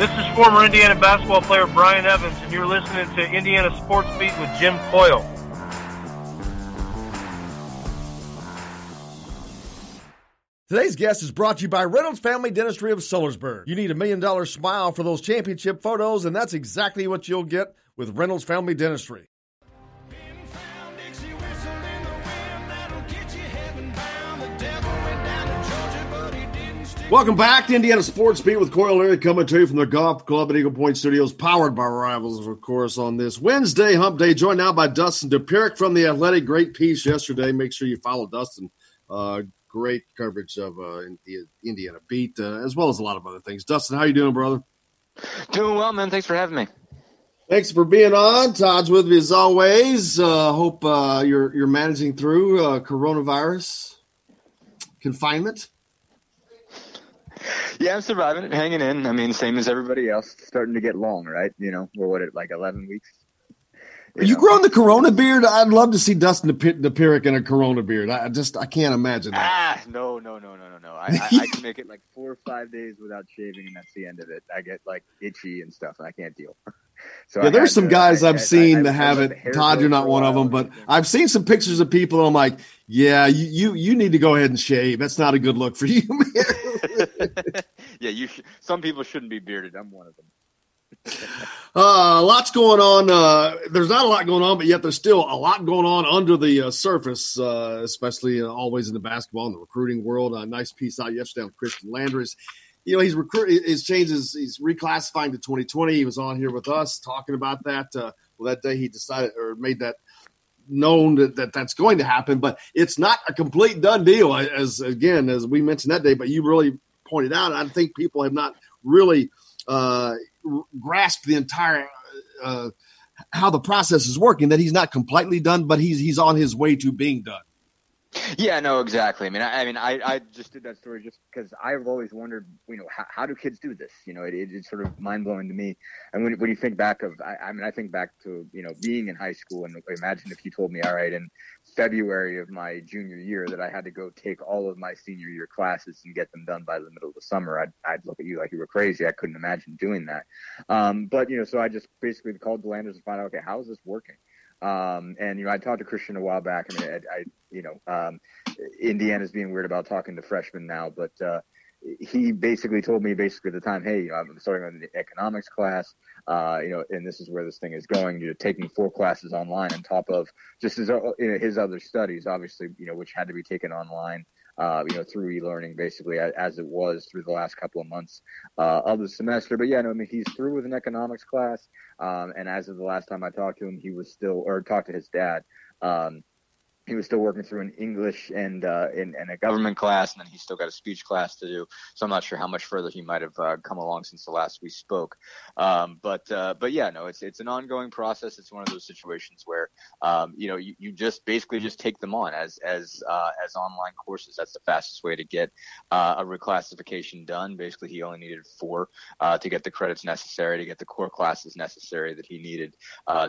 This is former Indiana basketball player Brian Evans, and you're listening to Indiana Sports Beat with Jim Coyle. Today's guest is brought to you by Reynolds Family Dentistry of Sellersburg. You need a million dollar smile for those championship photos, and that's exactly what you'll get with Reynolds Family Dentistry. Welcome back to Indiana Sports Beat with Coyle Leary coming to you from the Golf Club at Eagle Point Studios, powered by Rivals, of course, on this Wednesday hump day. Joined now by Dustin Dopirak from the Athletic. Great piece yesterday. Make sure you follow Dustin. Uh, great coverage of uh, Indiana beat, uh, as well as a lot of other things. Dustin, how you doing, brother? Doing well, man. Thanks for having me. Thanks for being on. Todd's with me as always. Uh, hope uh, you're you're managing through uh, coronavirus confinement. Yeah, I'm surviving, it, hanging in. I mean, same as everybody else. Starting to get long, right? You know, what it like 11 weeks. You Are you know? growing the Corona beard? I'd love to see Dustin Dopirak in a Corona beard. I just I can't imagine that. Ah, no, no, no, no, no, no. I, I, I can make it like four or five days without shaving, and that's the end of it. I get like itchy and stuff, and I can't deal. So yeah, there's some to, guys I, have seen that have it. Todd, you're not one of them, but I've seen some pictures of people. And I'm like, yeah, you, you you need to go ahead and shave. That's not a good look for you, man. yeah, you. Sh- some people shouldn't be bearded. I'm one of them. uh, lots going on. Uh, there's not a lot going on, but yet there's still a lot going on under the uh, surface, uh, especially uh, always in the basketball and the recruiting world. A nice piece out yesterday on Khristian Landers. You know, he's recruit. His changes. He's reclassifying to 2020. He was on here with us talking about that. Uh, well, that day he decided or made that known that, that that's going to happen, but it's not a complete done deal. As again, as we mentioned that day, but you really pointed out, I think people have not really uh, grasp the entire uh, how the process is working. That he's not completely done, but he's he's on his way to being done. Yeah, no, exactly. I mean, I, I mean, I, I just did that story just because I've always wondered, you know, how, how do kids do this? You know, it, it, it's sort of mind blowing to me. And when, when you think back of, I, I mean, I think back to, you know, being in high school and imagine if you told me, all right, in February of my junior year that I had to go take all of my senior year classes and get them done by the middle of the summer, I'd, I'd look at you like you were crazy. I couldn't imagine doing that. Um, but, you know, so I just basically called the Landers to find out, okay, how is this working? Um, and you know, I talked to Khristian a while back. I mean, I, I you know, um, Indiana's being weird about talking to freshmen now, but uh, he basically told me basically at the time, hey, you know, I'm starting on the economics class, uh, you know, and this is where this thing is going. You know, taking four classes online on top of just his uh, his other studies, obviously, you know, which had to be taken online uh, you know, through e-learning basically as it was through the last couple of months uh, of the semester. But yeah, no, I mean, he's through with an economics class. Um, and as of the last time I talked to him, he was still, or talked to his dad, um, he was still working through an English and uh, in, a government class, and then he's still got a speech class to do. So I'm not sure how much further he might have uh, come along since the last we spoke. Um, but uh, but yeah, no, it's it's an ongoing process. It's one of those situations where um, you know you, you just basically just take them on as as uh, as online courses. That's the fastest way to get uh, a reclassification done. Basically, he only needed four uh, to get the credits necessary to get the core classes necessary that he needed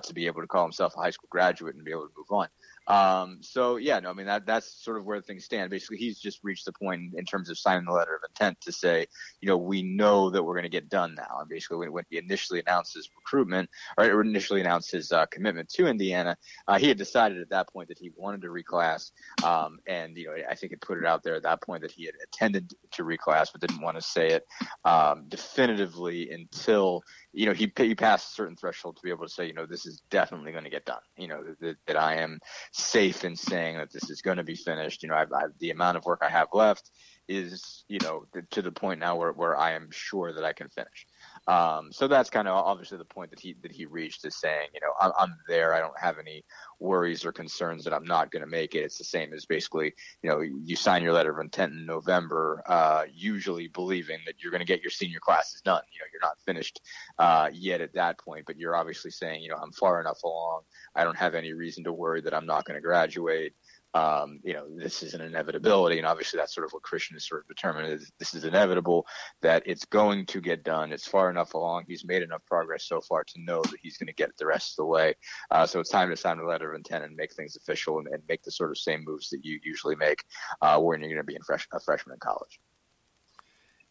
to be able to call himself a high school graduate and be able to move on. Um, so yeah, no, I mean that that's sort of where things stand. Basically, he's just reached the point in terms of signing the letter of intent to say, you know, we know that we're going to get done now. And basically, when, when, he initially announced his recruitment or initially announced his uh, commitment to Indiana, uh, he had decided at that point that he wanted to reclass. Um, and you know, I think it put it out there at that point that he had intended to reclass, but didn't want to say it um, definitively until you know, he he passed a certain threshold to be able to say, you know, this is definitely going to get done. You know, that, that I am safe in saying that this is going to be finished. You know, I've, I've, the amount of work I have left is, you know, to the point now where, where I am sure that I can finish. Um, so that's kind of obviously the point that he that he reached is saying, you know, I'm, I'm there. I don't have any worries or concerns that I'm not going to make it. It's the same as basically, you know, you sign your letter of intent in November, uh, usually believing that you're going to get your senior classes done. You know, you're not finished uh, yet at that point, but you're obviously saying, you know, I'm far enough along. I don't have any reason to worry that I'm not going to graduate um, you know, this is an inevitability. And obviously that's sort of what Khristian is sort of determined is this is inevitable, that it's going to get done. It's far enough along. He's made enough progress so far to know that he's going to get it the rest of the way. Uh, so it's time to sign the letter of intent and make things official and, and make the sort of same moves that you usually make uh, when you're going to be in fresh, a freshman in college.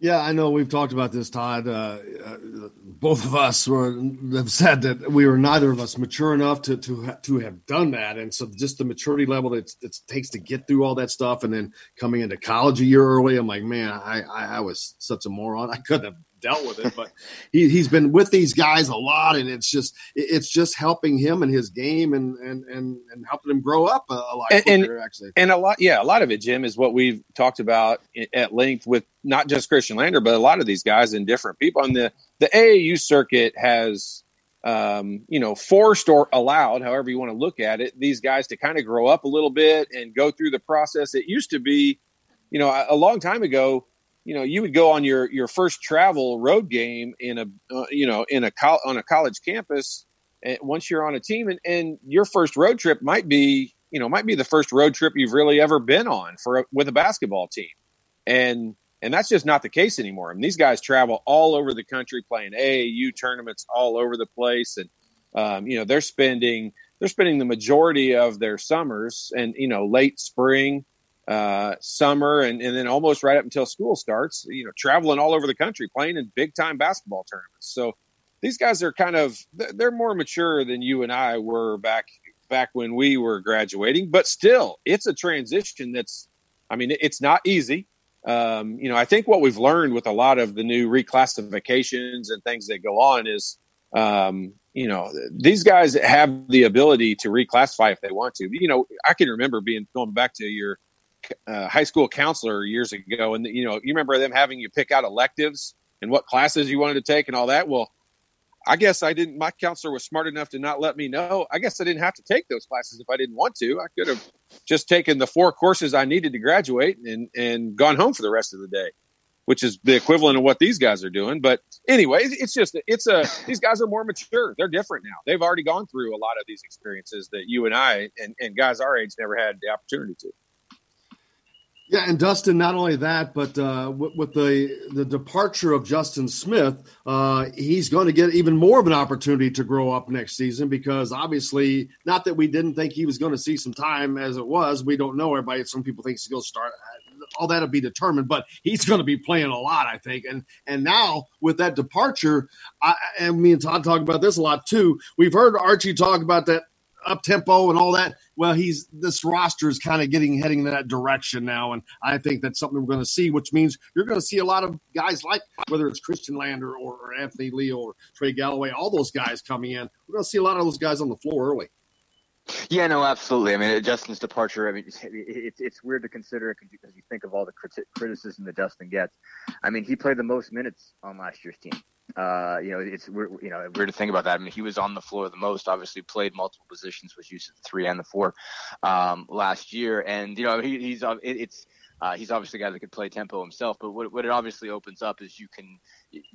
Yeah, I know we've talked about this, Todd. Uh, uh, both of us were, have said that we were neither of us mature enough to to to have done that, and so just the maturity level that it takes to get through all that stuff, and then coming into college a year early, I'm like, man, I I, I was such a moron. I couldn't have dealt with it, but he, he's been with these guys a lot, and it's just it's just helping him and his game, and and and, and helping him grow up a, a lot and, quicker, and, actually. And a lot, yeah, a lot of it, Jim, is what we've talked about at length with not just Khristian Lander, but a lot of these guys and different people on the the AAU circuit has. Um, you know, forced or allowed, however you want to look at it, these guys to kind of grow up a little bit and go through the process. It used to be, you know, a, a long time ago, you know you would go on your your first travel road game in a uh, you know in a col- on a college campus and once you're on a team and, and your first road trip might be you know might be the first road trip you've really ever been on for a, with a basketball team. And and that's just not the case anymore. I mean, these guys travel all over the country playing AAU tournaments all over the place and um, you know they're spending they're spending the majority of their summers and you know late spring uh, summer and, and then almost right up until school starts, you know, traveling all over the country, playing in big time basketball tournaments. So these guys are kind of they're more mature than you and I were back back when we were graduating, but still, it's a transition that's, I mean, it's not easy. Um, you know, I think what we've learned with a lot of the new reclassifications and things that go on is, um, you know, these guys have the ability to reclassify if they want to. You know, I can remember being going back to your uh, high school counselor years ago, and you know, you remember them having you pick out electives and what classes you wanted to take and all that. Well, I guess I didn't. My counselor was smart enough to not let me know. I guess I didn't have to take those classes if I didn't want to. I could have just taken the four courses I needed to graduate and and gone home for the rest of the day, which is the equivalent of what these guys are doing. But anyway, it's just it's a these guys are more mature. They're different now. They've already gone through a lot of these experiences that you and I and, and guys our age never had the opportunity to. Yeah, and Dustin, not only that, but uh, with, with, the the departure of Justin Smith, uh, he's going to get even more of an opportunity to grow up next season because obviously, not that we didn't think he was going to see some time as it was. We don't know everybody. Some people think he's going to start. All that'll be determined, but he's going to be playing a lot, I think. And and now with that departure, I, and me and Todd talk about this a lot too. We've heard Archie talk about that up tempo and all that. Well, he's this roster is kind of getting heading in that direction now, and I think that's something we're going to see. Which means you're going to see a lot of guys like whether it's Khristian Lander or, or Anthony Leal or Trey Galloway, all those guys coming in. We're going to see a lot of those guys on the floor early. Yeah, no, absolutely. I mean, Justin's departure. I mean, it's it's, weird to consider because you think of all the criticism that Justin gets. I mean, he played the most minutes on last year's team. Uh, you know, it's we're, you know weird to think about that. I mean, he was on the floor the most. Obviously, played multiple positions, was used at the three and the four um, last year, and you know he, he's it, it's uh, he's obviously a guy that could play tempo himself. But what, what it obviously opens up is you can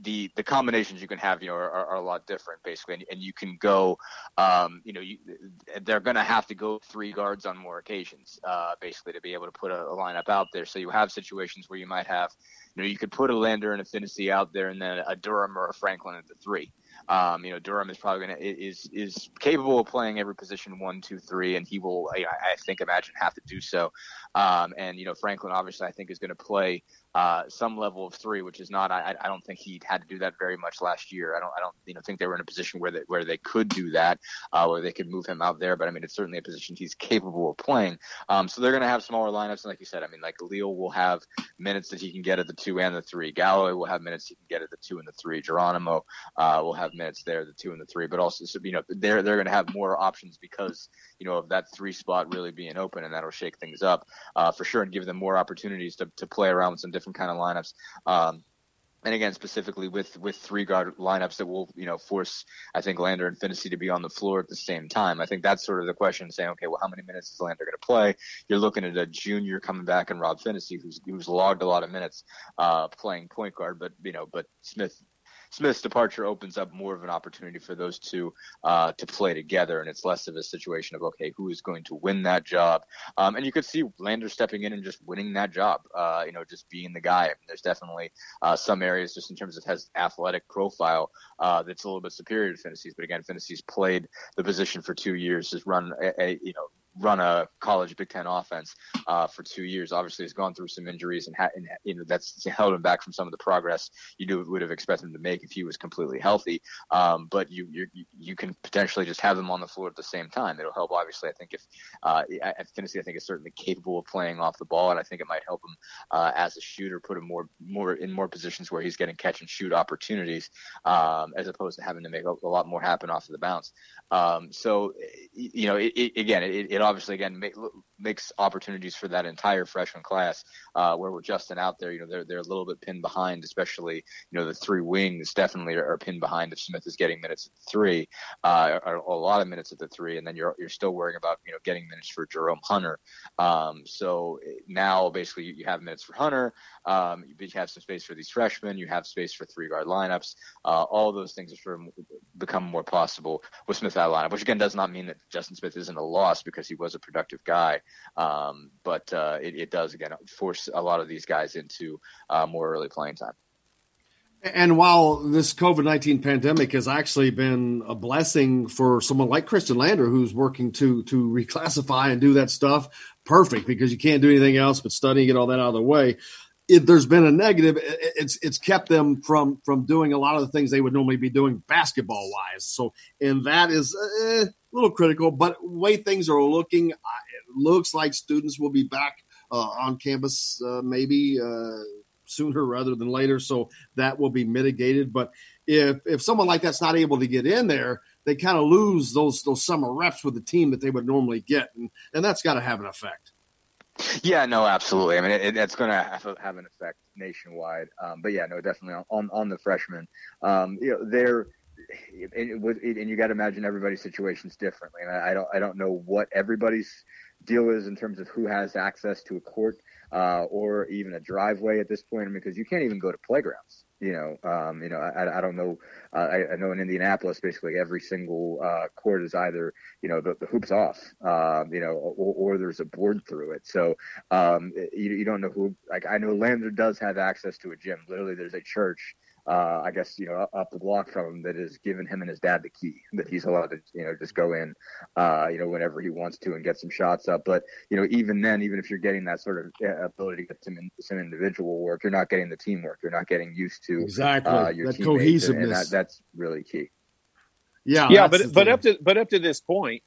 the the combinations you can have you know are, are, a lot different basically, and, and you can go um, you know you, they're going to have to go three guards on more occasions uh, basically to be able to put a, a lineup out there. So you have situations where you might have you know, you could put a Lander and a Phinisee out there, and then a Durham or a Franklin at the three. Um, you know, Durham is probably going to is is capable of playing every position one, two, three, and he will, I, I think, imagine have to do so. Um, and you know, Franklin obviously I think is going to play uh, some level of three, which is not. I, I don't think he had to do that very much last year. I don't. I don't. You know, think they were in a position where they where they could do that, uh, where they could move him out there. But I mean, it's certainly a position he's capable of playing. Um, so they're going to have smaller lineups, and like you said, I mean, like Leal will have minutes that he can get at the two and the three. Galloway will have minutes he can get at the two and the three. Geronimo uh, will have minutes there, the two and the three. But also, so, you know, they're they're going to have more options because you know of that three spot really being open, and that'll shake things up uh, for sure and give them more opportunities to to play around with some different kind of lineups. Um, and again specifically with with three guard lineups that will you know force I think Lander and Phinisee to be on the floor at the same time. I think that's sort of the question, saying okay, well, how many minutes is Lander going to play? You're looking at a junior coming back and Rob Phinisee, who's who's logged a lot of minutes uh, playing point guard, but you know, but Smith Smith's departure opens up more of an opportunity for those two uh, to play together, and it's less of a situation of okay, who is going to win that job? Um, and you could see Lander stepping in and just winning that job. Uh, you know, just being the guy. I mean, there's definitely uh, some areas just in terms of his athletic profile uh, that's a little bit superior to Phinisee's. But again, Phinisee's played the position for two years, has run a, a you know run a college Big Ten offense uh, for two years. Obviously, has gone through some injuries and, ha- and, you know that's held him back from some of the progress you do, would have expected him to make if he was completely healthy. Um, but you, you you can potentially just have them on the floor at the same time. It'll help. Obviously, I think if uh, Phinisee, I think is certainly capable of playing off the ball, and I think it might help him uh, as a shooter, put him more more in more positions where he's getting catch and shoot opportunities, um, as opposed to having to make a, a, lot more happen off of the bounce. Um, so you know, it, it, again, it, it obviously again make, makes opportunities for that entire freshman class uh, where with Justin out there, you know, they're they're a little bit pinned behind, especially you know the three wings definitely are, are pinned behind if Smith is getting minutes at three, uh, or, a lot of minutes at the three, and then you're you're still worrying about you know getting minutes for Jerome Hunter. Um, so now basically you have minutes for Hunter, um, you have some space for these freshmen, you have space for three guard lineups. Uh, all those things are sort of become more possible with Smith out of lineup, which again does not mean that Justin Smith isn't a loss because he was a productive guy. Um, but uh, it, it, does again force a lot of these guys into uh, more early playing time. And while this COVID 19 pandemic has actually been a blessing for someone like Khristian Lander, who's working to, to reclassify and do that stuff, perfect because you can't do anything else but study, get all that out of the way. If there's been a negative, it's it's kept them from from doing a lot of the things they would normally be doing basketball wise. So, and that is eh, a little critical. But way things are looking, looks like students will be back uh, on campus uh, maybe uh, sooner rather than later, so that will be mitigated. But if if someone like that's not able to get in there, they kind of lose those those summer reps with the team that they would normally get, and and that's got to have an effect. Yeah, no, absolutely. I mean, it, it's going to have, have an effect nationwide. Um, but yeah, no, definitely on on, the freshmen. Um, you know, they're and, and you got to imagine everybody's situations differently. And I, I don't I don't know what everybody's deal is in terms of who has access to a court uh, or even a driveway at this point, because you can't even go to playgrounds. You know, um, you know, I, I don't know. Uh, I, I, know in Indianapolis, basically every single uh, court is either, you know, the, the hoops off, um, you know, or, or, there's a board through it. So um, you, you don't know who. Like I know Lander does have access to a gym. Literally, there's a church uh, I guess you know up the block from him that has given him and his dad the key that he's allowed to you know just go in uh, you know whenever he wants to and get some shots up. But you know even then, even if you're getting that sort of uh, ability to get some in, some individual work, you're not getting the teamwork. You're not getting used to exactly uh, your that cohesiveness. And, and that, that's really key. Yeah, yeah, but but up to but up to this point,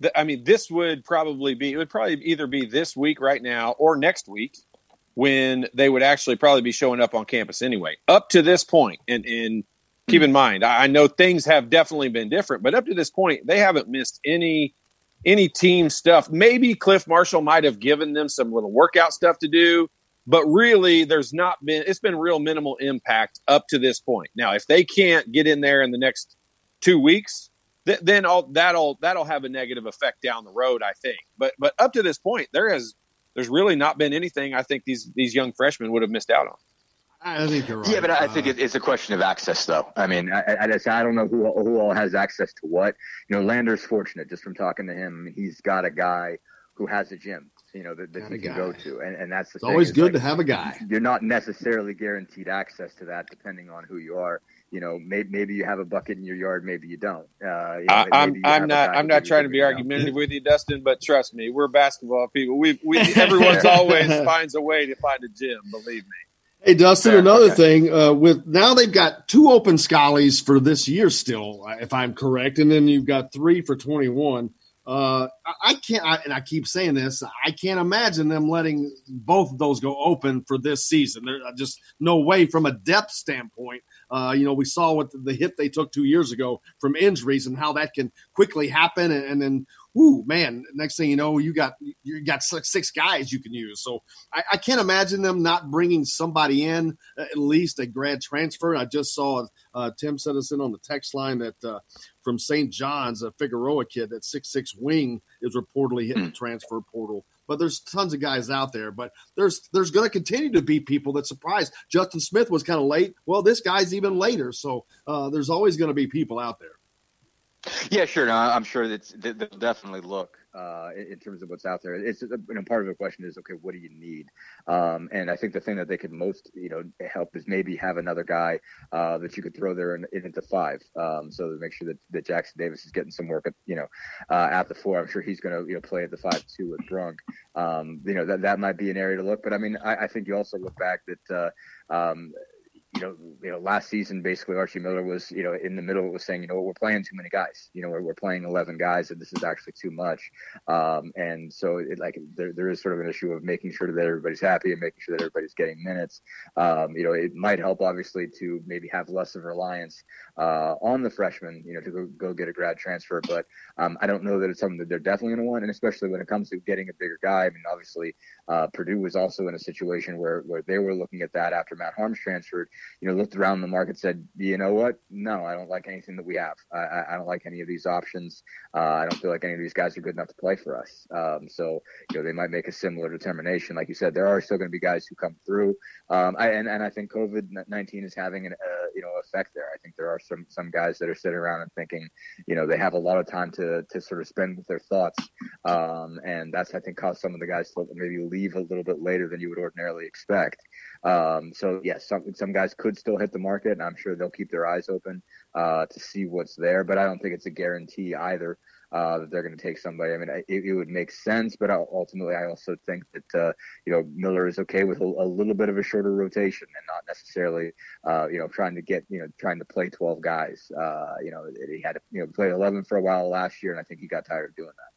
the, I mean, this would probably be it would probably either be this week right now or next week when they would actually probably be showing up on campus anyway. Up to this point, and, and keep hmm. in mind, I know things have definitely been different, but up to this point, they haven't missed any any team stuff. Maybe Clif Marshall might have given them some little workout stuff to do, but really, there's not been. It's been real minimal impact up to this point. Now, if they can't get in there in the next two weeks, th- then all that'll that'll have a negative effect down the road, I think. But but up to this point, there has there's really not been anything I think these these young freshmen would have missed out on. I think you're right. Yeah, but I think uh, it's a question of access, though. I mean, I, I, I don't know who, who all has access to what. You know, Lander's fortunate just from talking to him. He's got a guy who has a gym, you know, that, that he can go to, and, and that's the it's always good like, to have a guy. You're not necessarily guaranteed access to that, depending on who you are you know, maybe, maybe you have a bucket in your yard, maybe you don't. Uh, you know, I'm I'm not I'm not trying to be argumentative with you, Dustin, but trust me, we're basketball people. We we everyone's always finds a way to find a gym. Believe me. Hey Dustin, yeah, another okay. thing uh, with now they've got two open scollies for this year still, if I'm correct, and then you've got three for 21. Uh, I can't, I, and I keep saying this, I can't imagine them letting both of those go open for this season. There's just no way from a depth standpoint uh, you know, we saw what the, the, hit they took two years ago from injuries and how that can quickly happen. And, and, then ooh, man, next thing you know, you got you got six, six guys you can use. So I, I, can't imagine them not bringing somebody in, at least a grad transfer. I just saw uh, Tim sent us in on the text line that uh, from St. John's, a Figueroa kid, that six six wing is reportedly hitting the transfer portal. But there's tons of guys out there. But there's there's going to continue to be people that surprise. Justin Smith was kind of late. Well, this guy's even later. So uh, there's always going to be people out there. Yeah, sure. No, I'm sure that they'll definitely look uh, in terms of what's out there. It's you know part of the question is okay, what do you need? Um, and I think the thing that they could most you know help is maybe have another guy uh, that you could throw there in, in into five, um, so to make sure that, that Jackson Davis is getting some work at you know uh, at the four. I'm sure he's going to you know play at the five too with Brunk. Um, you know that that might be an area to look, but I mean I, I think you also look back that. Uh, um, you know, you know, last season basically Archie Miller was, you know, in the middle was saying, you know, we're playing too many guys. You know, we're, we're playing 11 guys, and this is actually too much. Um, and so, it, like, there, there is sort of an issue of making sure that everybody's happy and making sure that everybody's getting minutes. Um, you know, it might help obviously to maybe have less of reliance uh, on the freshmen, you know, to go, go get a grad transfer. But um, I don't know that it's something that they're definitely going to want, and especially when it comes to getting a bigger guy. I mean, obviously, uh, Purdue was also in a situation where where they were looking at that after Matt Haarms transferred you know, looked around the market, said, you know what? No, I don't like anything that we have. I, I don't like any of these options. Uh, I don't feel like any of these guys are good enough to play for us. Um, so, you know, they might make a similar determination. Like you said, there are still going to be guys who come through. Um, I, and, and I think COVID 19 is having an, uh, you know, effect there. I think there are some, some guys that are sitting around and thinking, you know, they have a lot of time to, to sort of spend with their thoughts. Um, and that's, I think, caused some of the guys to maybe leave a little bit later than you would ordinarily expect. Um, so yes, some some guys could still hit the market, and I'm sure they'll keep their eyes open uh, to see what's there. But I don't think it's a guarantee either uh, that they're going to take somebody. I mean, it, it, would make sense, but ultimately, I also think that uh, you know Miller is okay with a, a, little bit of a shorter rotation and not necessarily uh, you know trying to get you know trying to play 12 guys. Uh, you know, he had to you know play 11 for a while last year, and I think he got tired of doing that.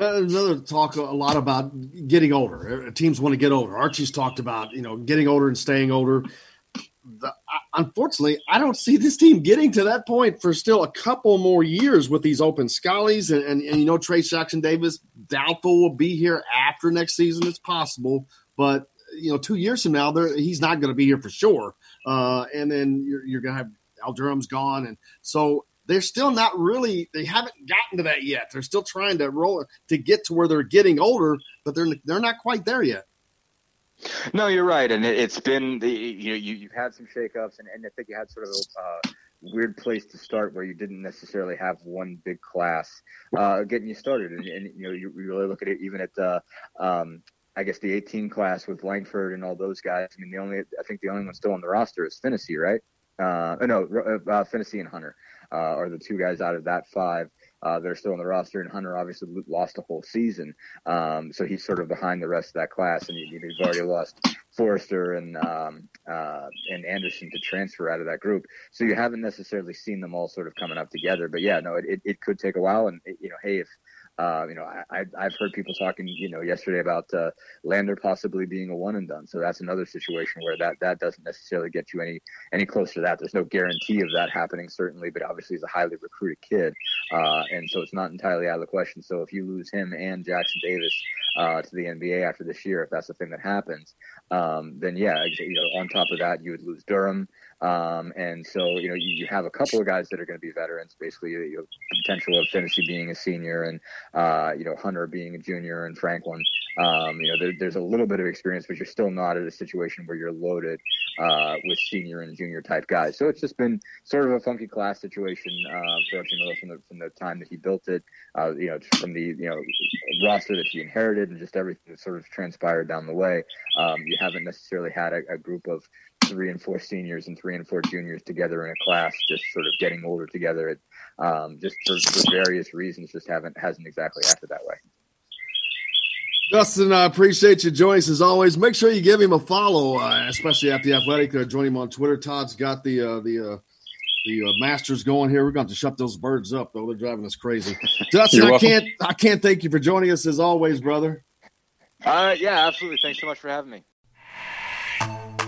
Another talk a lot about getting older. Uh, teams want to get older. Archie's talked about you know getting older and staying older. The, unfortunately, I don't see this team getting to that point for still a couple more years with these open scullies and, and, and you know Trey Jackson Davis doubtful will be here after next season. It's possible, but you know two years from now, he's not going to be here for sure. Uh, and then you're, you're going to have Al Durham's gone, and so they're still not really they haven't gotten to that yet. They're still trying to roll to get to where they're getting older, but they're they're not quite there yet. No, you're right, and it, has been the you know you, you've had some shakeups, and, and I think you had sort of a uh, weird place to start where you didn't necessarily have one big class uh, getting you started, and, and you know you, you, really look at it even at the. Um, I guess the 18 class with Langford and all those guys. I mean, the only I think the only one still on the roster is Phinisee, right? Uh, no, uh, Phinisee and Hunter uh, are the two guys out of that five uh, that are still on the roster. And Hunter obviously lost a whole season, um, so he's sort of behind the rest of that class. And you, have already lost Forrester and um, uh, and Anderson to transfer out of that group, so you haven't necessarily seen them all sort of coming up together. But yeah, no, it, it, it could take a while. And it, you know, hey, if uh, you know, I, I've heard people talking, you know, yesterday about uh, Lander possibly being a one and done. So that's another situation where that that doesn't necessarily get you any any closer to that. There's no guarantee of that happening, certainly, but obviously he's a highly recruited kid, uh, and so it's not entirely out of the question. So if you lose him and Jackson Davis uh, to the NBA after this year, if that's the thing that happens, um, then yeah, you know, on top of that, you would lose Durham. Um, and so, you know, you, you, have a couple of guys that are going to be veterans, basically, you know, potential of Phinisee being a senior and, uh, you know, Hunter being a junior and Franklin. Um, you know, there, there's a little bit of experience, but you're still not at a situation where you're loaded uh, with senior and junior type guys. So it's just been sort of a funky class situation uh, for from the, from the time that he built it, uh, you know, from the, you know, roster that he inherited and just everything that sort of transpired down the way. Um, you haven't necessarily had a, a group of three and four seniors and three and four juniors together in a class, just sort of getting older together. It, um, just for, for, various reasons, just haven't hasn't exactly acted that way. Dustin, I appreciate you joining us as always. Make sure you give him a follow, uh, especially at the Athletic. Uh, join him on Twitter. Todd's got the uh, the uh, the uh, Masters going here. We're going to shut those birds up, though. They're driving us crazy. Dustin, I can't I can't thank you for joining us as always, brother. Uh, yeah, absolutely. Thanks so much for having me.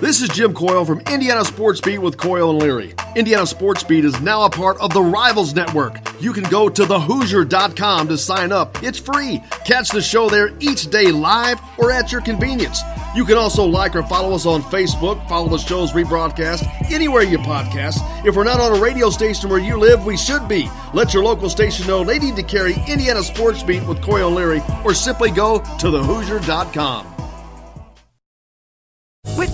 This is Jim Coyle from Indiana Sports Beat with Coyle and Leary. Indiana Sports Beat is now a part of the Rivals Network. You can go to thehoosier.com to sign up. It's free. Catch the show there each day live or at your convenience. You can also like or follow us on Facebook, follow the show's rebroadcast anywhere you podcast. If we're not on a radio station where you live, we should be. Let your local station know they need to carry Indiana Sports Beat with Coyle and Leary or simply go to thehoosier.com.